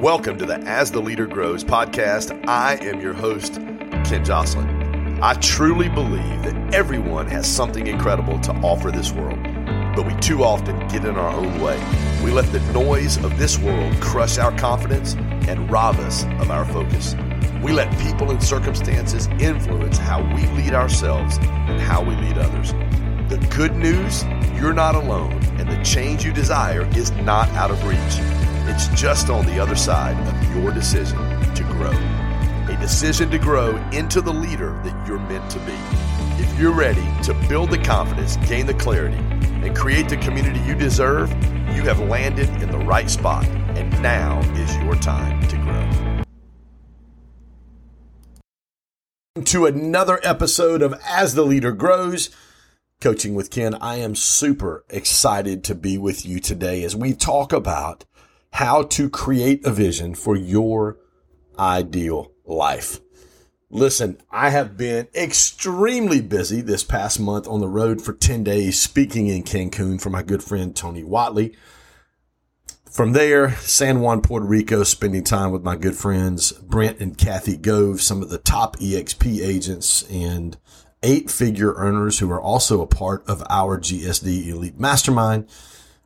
Welcome to the As the Leader Grows podcast. I am your host, Ken Joslin. I truly believe that everyone has something incredible to offer this world, but we too often get in our own way. We let the noise of this world crush our confidence and rob us of our focus. We let people and circumstances influence how we lead ourselves and how we lead others. The good news, you're not alone, and the change you desire is not out of reach. It's just on the other side of your decision to grow. A decision to grow into the leader that you're meant to be. If you're ready to build the confidence, gain the clarity, and create the community you deserve, you have landed in the right spot, and now is your time to grow. To another episode of As the Leader Grows. Coaching with Ken, I am super excited to be with you today as we talk about how to create a vision for your ideal life. Listen, I have been extremely busy this past month on the road for 10 days speaking in Cancun for my good friend Tony Watley. From there, San Juan, Puerto Rico, spending time with my good friends Brent and Kathy Gove, some of the top EXP agents and eight figure earners who are also a part of our GSD Elite Mastermind.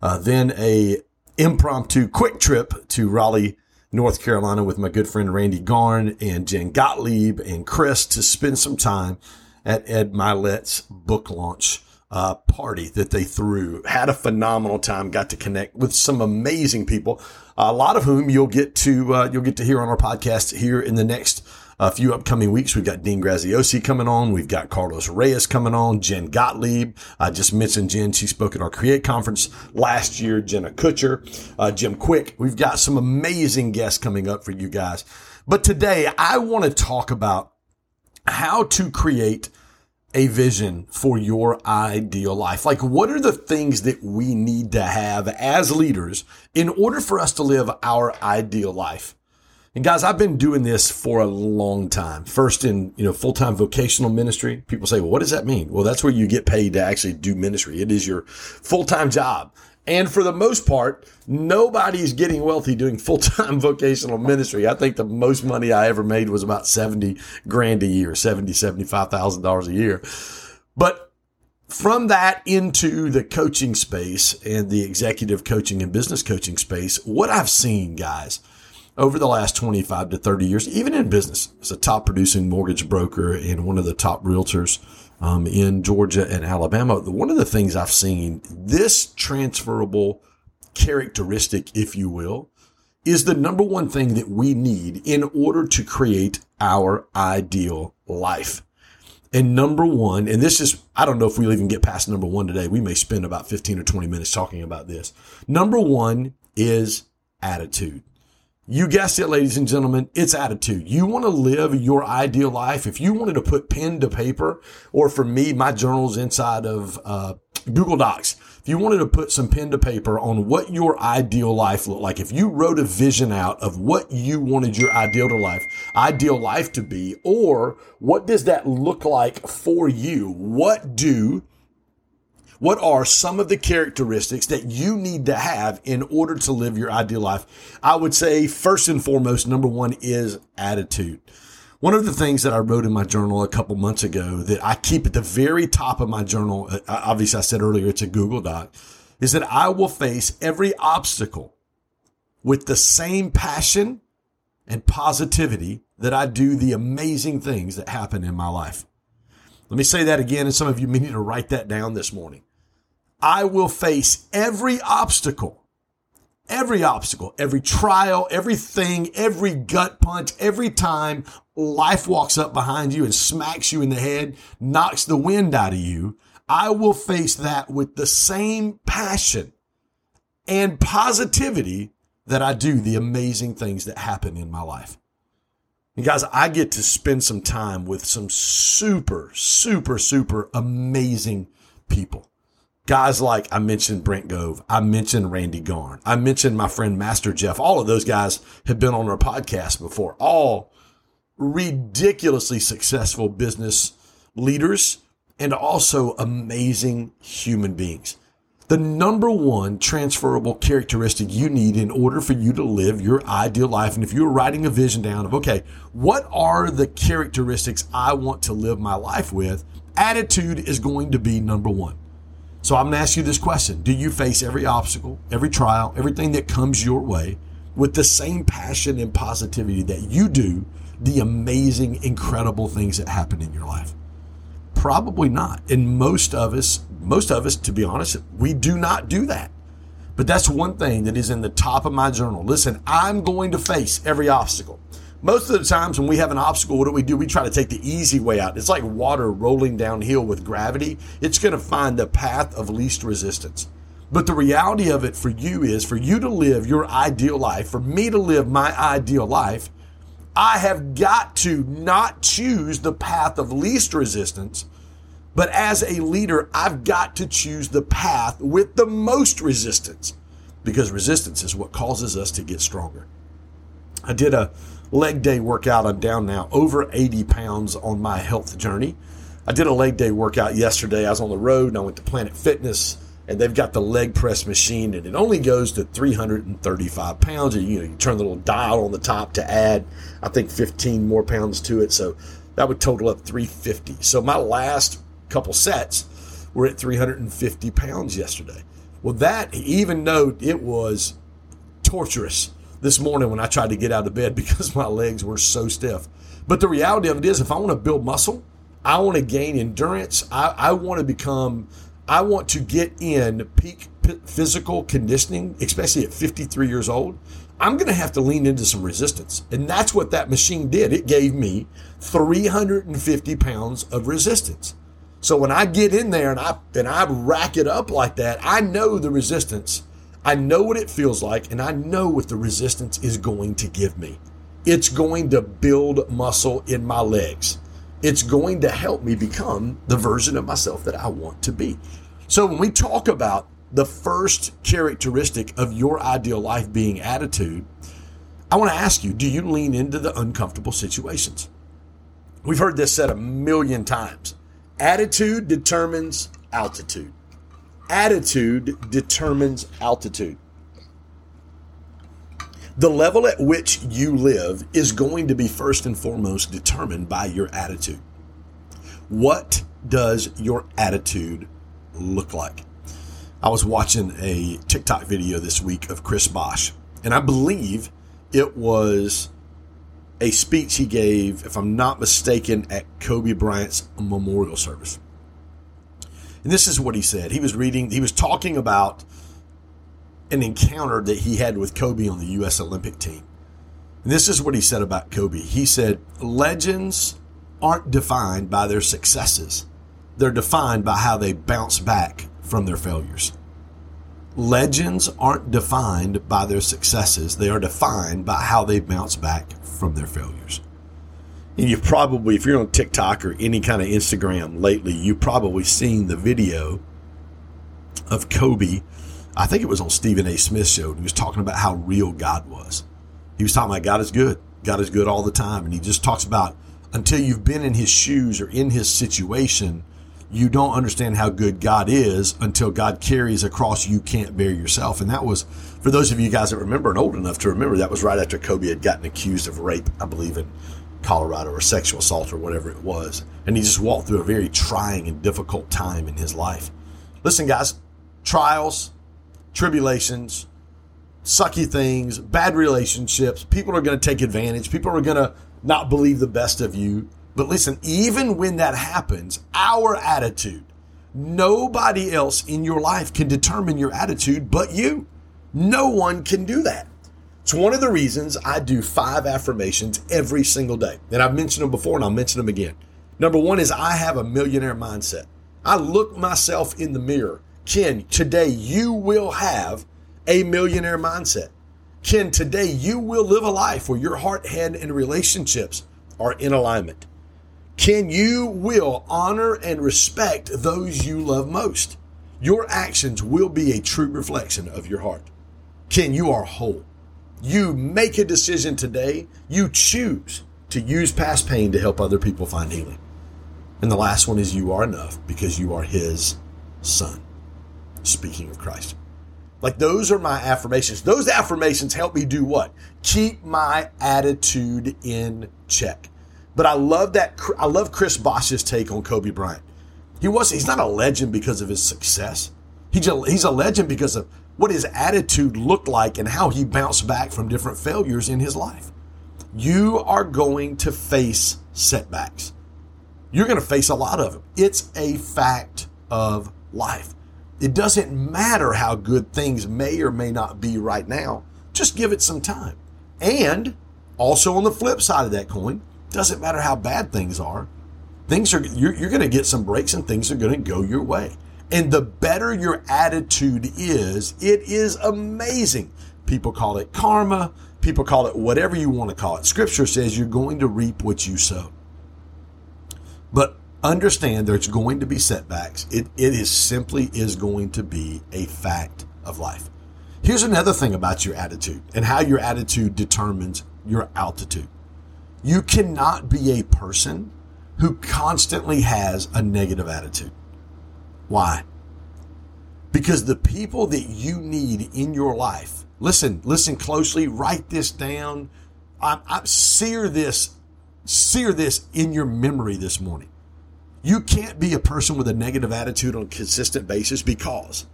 Uh, then a impromptu quick trip to Raleigh, North Carolina with my good friend Randy Garn and Jen Gottlieb and Chris to spend some time at Ed Mylett's book launch uh, party that they threw. Had a phenomenal time. Got to connect with some amazing people, a lot of whom you'll get to uh, you'll get to hear on our podcast here in the next a few upcoming weeks. We've got Dean Graziosi coming on. We've got Carlos Reyes coming on. Jen Gottlieb. I just mentioned Jen. She spoke at our Create conference last year. Jenna Kutcher, uh, Jim Kwik. We've got some amazing guests coming up for you guys. But today I want to talk about how to create a vision for your ideal life. Like, what are the things that we need to have as leaders in order for us to live our ideal life? And guys, I've been doing this for a long time. First in, you know, full-time vocational ministry. People say, well, what does that mean? Well, that's where you get paid to actually do ministry. It is your full-time job. And for the most part, nobody's getting wealthy doing full-time vocational ministry. I think the most money I ever made was about 70 grand a year, 70, $75,000 a year. But from that into the coaching space and the executive coaching and business coaching space, what I've seen, guys, over the last 25 to 30 years, even in business, as a top producing mortgage broker and one of the top realtors um, in Georgia and Alabama. One of the things I've seen, this transferable characteristic, if you will, is the number one thing that we need in order to create our ideal life. And number one, and this is, I don't know if we'll even get past number one today. We may spend about 15 or 20 minutes talking about this. Number one is attitude. You guessed it, ladies and gentlemen, it's attitude. You want to live your ideal life. If you wanted to put pen to paper, or for me, my journal's inside of uh, Google Docs. If you wanted to put some pen to paper on what your ideal life looked like, if you wrote a vision out of what you wanted your ideal to life, ideal life to be, or what does that look like for you? What do what are some of the characteristics that you need to have in order to live your ideal life? I would say first and foremost, number one is attitude. One of the things that I wrote in my journal a couple months ago that I keep at the very top of my journal, uh, obviously I said earlier it's a Google Doc, is that I will face every obstacle with the same passion and positivity that I do the amazing things that happen in my life. Let me say that again, and some of you may need to write that down this morning. I will face every obstacle, every obstacle, every trial, everything, every gut punch, every time life walks up behind you and smacks you in the head, knocks the wind out of you. I will face that with the same passion and positivity that I do the amazing things that happen in my life. And guys, I get to spend some time with some super, super, super amazing people. Guys like I mentioned Brent Gove, I mentioned Randy Garn, I mentioned my friend Master Jeff. All of those guys have been on our podcast before. All ridiculously successful business leaders and also amazing human beings. the number one transferable characteristic you need in order for you to live your ideal life. And if you're writing a vision down of, okay, what are the characteristics I want to live my life with? Attitude is going to be number one. So I'm going to ask you this question. Do you face every obstacle, every trial, everything that comes your way with the same passion and positivity that you do the amazing, incredible things that happen in your life? Probably not. And most of us, most of us, to be honest, we do not do that. But that's one thing that is in the top of my journal. Listen, I'm going to face every obstacle. Most of the times when we have an obstacle, what do we do? We try to take the easy way out. It's like water rolling downhill with gravity. It's going to find the path of least resistance. But the reality of it for you is for you to live your ideal life, for me to live my ideal life, I have got to not choose the path of least resistance, but as a leader, I've got to choose the path with the most resistance because resistance is what causes us to get stronger. I did a leg day workout. I'm down now over 80 pounds on my health journey. I did a leg day workout yesterday. I was on the road and I went to Planet Fitness and they've got the leg press machine and it only goes to 335 pounds you know you turn the little dial on the top to add i think 15 more pounds to it so that would total up 350 so my last couple sets were at 350 pounds yesterday well that even though it was torturous this morning when i tried to get out of bed because my legs were so stiff but the reality of it is if i want to build muscle i want to gain endurance i, I want to become I want to get in peak physical conditioning, especially at 53 years old, I'm going to have to lean into some resistance. And that's what that machine did. It gave me 350 pounds of resistance. So when I get in there and I, and I rack it up like that, I know the resistance. I know what it feels like and I know what the resistance is going to give me. It's going to build muscle in my legs. It's going to help me become the version of myself that I want to be. So when we talk about the first characteristic of your ideal life being attitude, I want to ask you, do you lean into the uncomfortable situations? We've heard this said a million times. Attitude determines altitude. Attitude determines altitude. The level at which you live is going to be first and foremost determined by your attitude. What does your attitude look like? I was watching a TikTok video this week of Chris Bosh, and I believe it was a speech he gave, if I'm not mistaken, at Kobe Bryant's memorial service. And this is what he said. He was reading, he was talking about an encounter that he had with Kobe on the U.S. Olympic team. And this is what he said about Kobe. He said, Legends aren't defined by their successes, they're defined by how they bounce back from their failures. Legends aren't defined by their successes, they are defined by how they bounce back from their failures. And you've probably, if you're on TikTok or any kind of Instagram lately, you've probably seen the video of Kobe I think it was on Stephen A. Smith's show. He was talking about how real God was. He was talking about God is good. God is good all the time. And he just talks about until you've been in his shoes or in his situation, you don't understand how good God is until God carries a cross you can't bear yourself. And that was, for those of you guys that remember and old enough to remember, that was right after Kobe had gotten accused of rape, I believe, in Colorado or sexual assault or whatever it was. And he just walked through a very trying and difficult time in his life. Listen, guys, trials, tribulations, sucky things, bad relationships. People are going to take advantage. People are going to not believe the best of you. But listen, even when that happens, our attitude, nobody else in your life can determine your attitude but you. No one can do that. It's one of the reasons I do five affirmations every single day. And I've mentioned them before and I'll mention them again. Number one is I have a millionaire mindset. I look myself in the mirror Ken, today you will have a millionaire mindset. Ken, today you will live a life where your heart, head, and relationships are in alignment. Ken, you will honor and respect those you love most. Your actions will be a true reflection of your heart. Ken, you are whole. You make a decision today. You choose to use past pain to help other people find healing. And the last one is you are enough because you are his son. speaking of Christ. Like those are my affirmations. Those affirmations help me do what? Keep my attitude in check. But I love that. I love Chris Bosh's take on Kobe Bryant. He was, he's not a legend because of his success. He's a, he's a legend because of what his attitude looked like and how he bounced back from different failures in his life. You are going to face setbacks. You're going to face a lot of them. It's a fact of life. It doesn't matter how good things may or may not be right now. Just give it some time. And also on the flip side of that coin, doesn't matter how bad things are. Things are you're, you're going to get some breaks and things are going to go your way. And the better your attitude is, it is amazing. People call it karma. People call it whatever you want to call it. Scripture says you're going to reap what you sow. But understand there's going to be setbacks. It, it is simply is going to be a fact of life. Here's another thing about your attitude and how your attitude determines your altitude. You cannot be a person who constantly has a negative attitude. Why? Because the people that you need in your life, listen, listen closely, write this down. I, I sear this, sear this in your memory this morning. You can't be a person with a negative attitude on a consistent basis because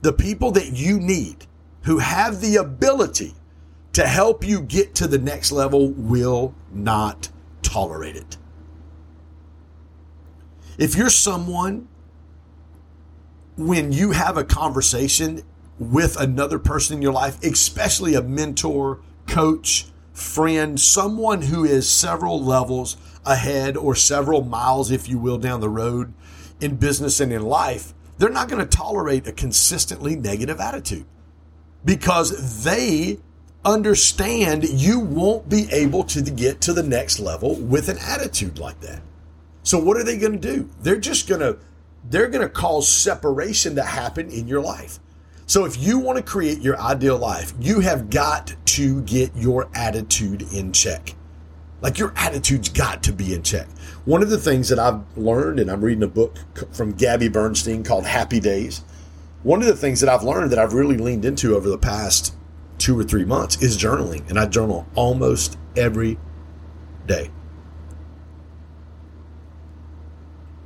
the people that you need who have the ability to help you get to the next level will not tolerate it. If you're someone, when you have a conversation with another person in your life, especially a mentor, coach, friend, someone who is several levels ahead or several miles, if you will, down the road in business and in life, they're not going to tolerate a consistently negative attitude because they understand you won't be able to get to the next level with an attitude like that. So what are they going to do? They're just going to they're going to cause separation to happen in your life. So if you want to create your ideal life, you have got to get your attitude in check. Like your attitude's got to be in check. One of the things that I've learned, and I'm reading a book from Gabby Bernstein called Happy Days. One of the things that I've learned that I've really leaned into over the past two or three months is journaling. And I journal almost every day.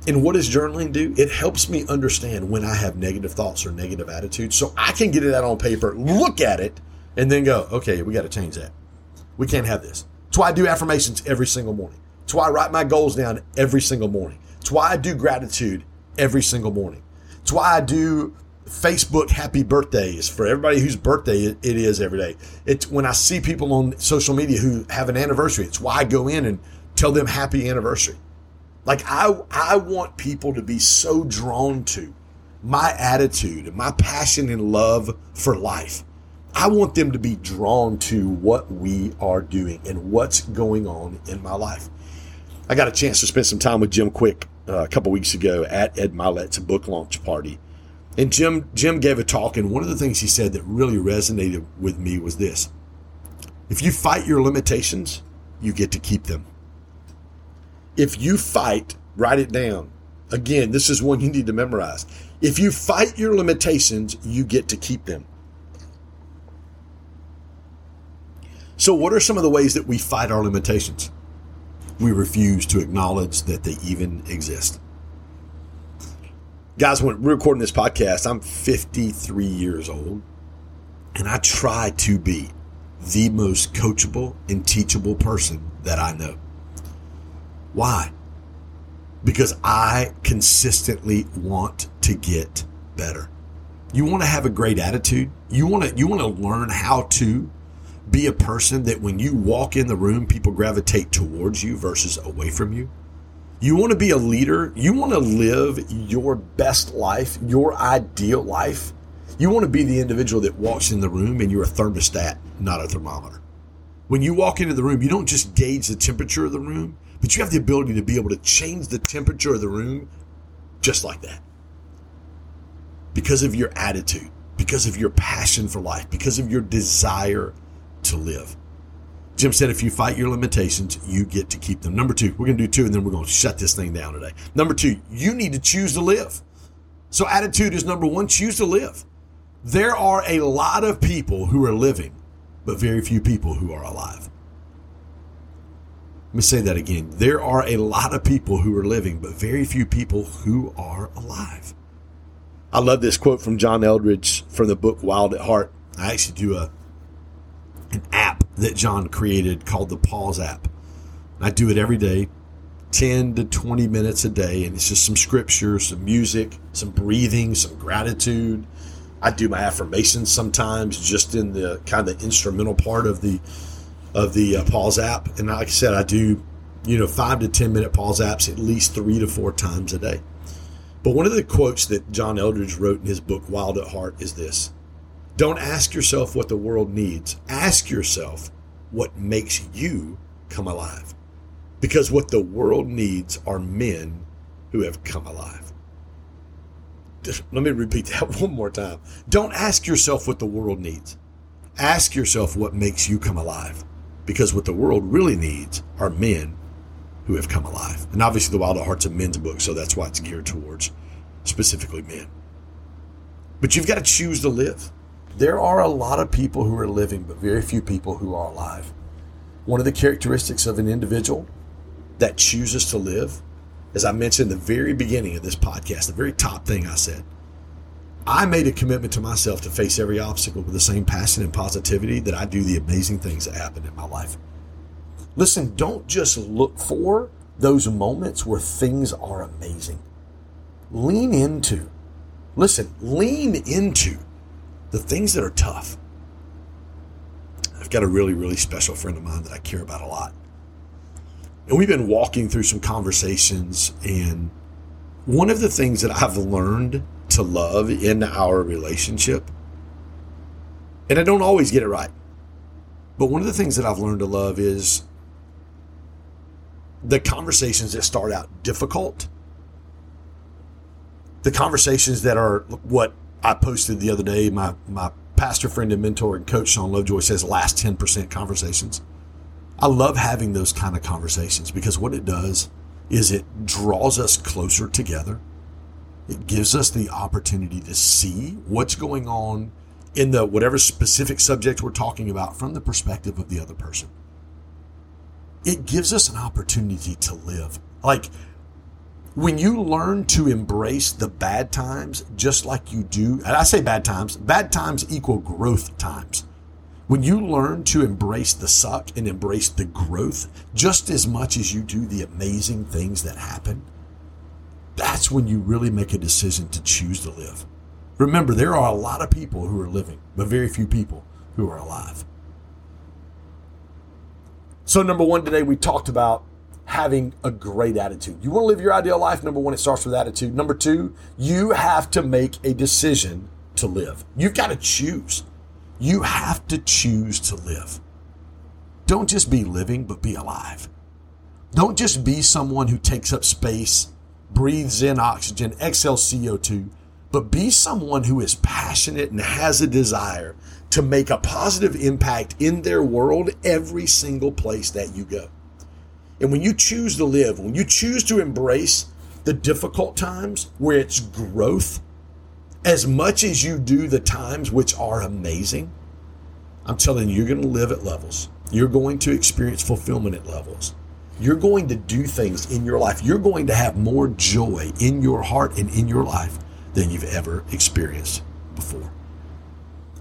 And what does journaling do? It helps me understand when I have negative thoughts or negative attitudes so I can get it out on paper, look at it, and then go, okay, we got to change that. We can't have this. That's why I do affirmations every single morning. That's why I write my goals down every single morning. It's why I do gratitude every single morning. It's why I do Facebook happy birthdays for everybody whose birthday it is every day. It's when I see people on social media who have an anniversary. It's why I go in and tell them happy anniversary. Like I, I want people to be so drawn to my attitude and my passion and love for life I want them to be drawn to what we are doing and what's going on in my life. I got a chance to spend some time with Jim Kwik uh, a couple weeks ago at Ed Mylett's book launch party. And Jim Jim gave a talk, and one of the things he said that really resonated with me was this: If you fight your limitations, you get to keep them. If you fight, write it down. Again, this is one you need to memorize. If you fight your limitations, you get to keep them. So, what are some of the ways that we fight our limitations? We refuse to acknowledge that they even exist. Guys, when we're recording this podcast, I'm 53 years old, and I try to be the most coachable and teachable person that I know. Why? Because I consistently want to get better. You want to have a great attitude. You want to you want to learn how to be a person that when you walk in the room, people gravitate towards you versus away from you? You want to be a leader? You want to live your best life, your ideal life? You want to be the individual that walks in the room and you're a thermostat, not a thermometer. When you walk into the room, you don't just gauge the temperature of the room, but you have the ability to be able to change the temperature of the room just like that. Because of your attitude, because of your passion for life, because of your desire to live. Jim said, if you fight your limitations, you get to keep them. Number two, we're going to do two and then we're going to shut this thing down today. Number two, you need to choose to live. So, attitude is number one choose to live. There are a lot of people who are living, but very few people who are alive. Let me say that again. There are a lot of people who are living, but very few people who are alive. I love this quote from John Eldredge from the book Wild at Heart. I actually do a an app that John created called the Pause app. I do it every day, 10 to 20 minutes a day. And it's just some scripture, some music, some breathing, some gratitude. I do my affirmations sometimes just in the kind of instrumental part of the of the uh, pause app. And like I said, I do, you know, five to 10 minute pause apps at least three to four times a day. But one of the quotes that John Eldredge wrote in his book, Wild at Heart, is this Don't ask yourself what the world needs. Ask yourself what makes you come alive because what the world needs are men who have come alive. Let me repeat that one more time. Don't ask yourself what the world needs. Ask yourself what makes you come alive. Because what the world really needs are men who have come alive. And obviously, The Wild at Heart's a men's book, so that's why it's geared towards specifically men. But you've got to choose to live. There are a lot of people who are living, but very few people who are alive. One of the characteristics of an individual that chooses to live, as I mentioned the very beginning of this podcast, the very top thing I said, I made a commitment to myself to face every obstacle with the same passion and positivity that I do the amazing things that happen in my life. Listen, don't just look for those moments where things are amazing. Lean into, listen, lean into the things that are tough. I've got a really, really special friend of mine that I care about a lot. And we've been walking through some conversations. And one of the things that I've learned to love in our relationship, and I don't always get it right, but one of the things that I've learned to love is the conversations that start out difficult, the conversations that are what I posted the other day, my, my pastor friend and mentor and coach Sean Lovejoy says last 10% conversations I love having those kind of conversations because what it does is it draws us closer together. It gives us the opportunity to see what's going on in the whatever specific subject we're talking about from the perspective of the other person. It gives us an opportunity to live. Like when you learn to embrace the bad times, just like you do, and I say bad times, bad times equal growth times. When you learn to embrace the suck and embrace the growth just as much as you do the amazing things that happen, that's when you really make a decision to choose to live. Remember, there are a lot of people who are living, but very few people who are alive. So, number one, today we talked about having a great attitude. You want to live your ideal life? Number one, it starts with attitude. Number two, you have to make a decision to live. You've got to choose. You have to choose to live. Don't just be living, but be alive. Don't just be someone who takes up space, breathes in oxygen, exhales CO2, but be someone who is passionate and has a desire to make a positive impact in their world every single place that you go. And when you choose to live, when you choose to embrace the difficult times where it's growth as much as you do the times which are amazing, I'm telling you, you're going to live at levels. You're going to experience fulfillment at levels. You're going to do things in your life. You're going to have more joy in your heart and in your life than you've ever experienced before.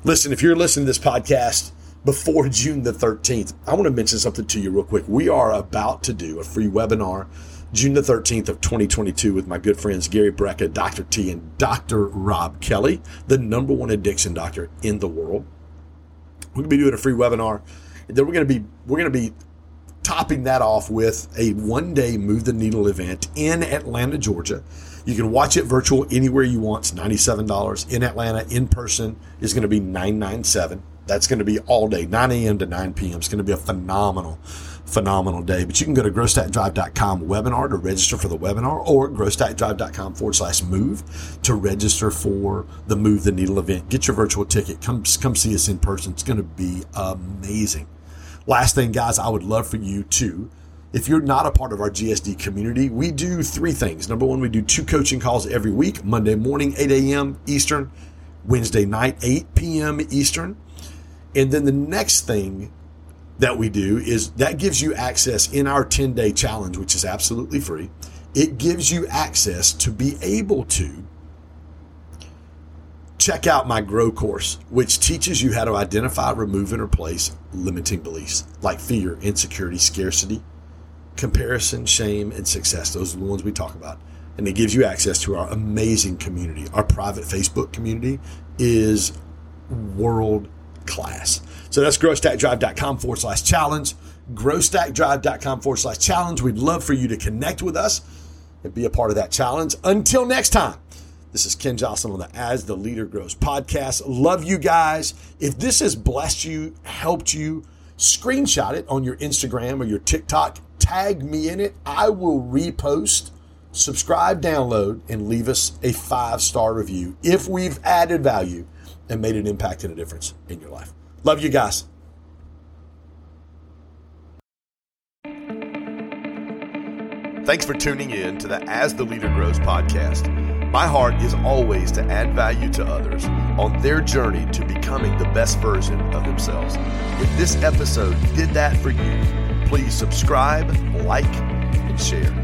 Listen, if you're listening to this podcast before June the 13th, I want to mention something to you real quick. We are about to do a free webinar June the 13th of 2022 with my good friends Gary Brecka, Dr. T, and Dr. Rob Kelly, the number one addiction doctor in the world. We're going to be doing a free webinar. Then we're going to be we're going to be topping that off with a one-day move the needle event in Atlanta, Georgia. You can watch it virtual anywhere you want. It's $97 in Atlanta. In person is going to be 997. That's going to be all day, 9 a.m. to 9 p.m. It's going to be a phenomenal phenomenal day. But you can go to growstackdrive.com webinar to register for the webinar or growstackdrive.com forward slash move to register for the Move the Needle event. Get your virtual ticket. Come, come see us in person. It's going to be amazing. Last thing, guys, I would love for you to If you're not a part of our GSD community, we do three things. Number one, we do two coaching calls every week Monday morning, 8 a.m. Eastern, Wednesday night, 8 p.m. Eastern. And then the next thing that we do is that gives you access in our 10 day challenge, which is absolutely free. It gives you access to be able to check out my Grow course, which teaches you how to identify, remove, and replace limiting beliefs like fear, insecurity, scarcity, comparison, shame, and success. Those are the ones we talk about. And it gives you access to our amazing community. Our private Facebook community is world class. So that's growstackdrive.com forward slash challenge. Growstackdrive.com forward slash challenge. We'd love for you to connect with us and be a part of that challenge. Until next time, this is Ken Joslin on the As the Leader Grows podcast. Love you guys. If this has blessed you, helped you, screenshot it on your Instagram or your TikTok, tag me in it. I will repost, subscribe, download, and leave us a five star review if we've added value and made an impact and a difference in your life. Love you guys. Thanks for tuning in to the As the Leader Grows podcast. My heart is always to add value to others on their journey to becoming the best version of themselves. If this episode did that for you, please subscribe, like, and share.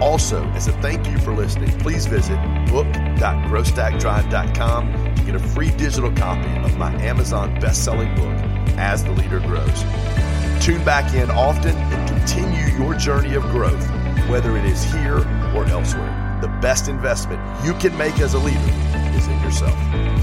Also, as a thank you for listening, please visit book.growstackdrive.com to get a free digital copy of my Amazon best-selling book, As the Leader Grows. Tune back in often and continue your journey of growth, whether it is here or elsewhere the best investment you can make as a leader is in yourself.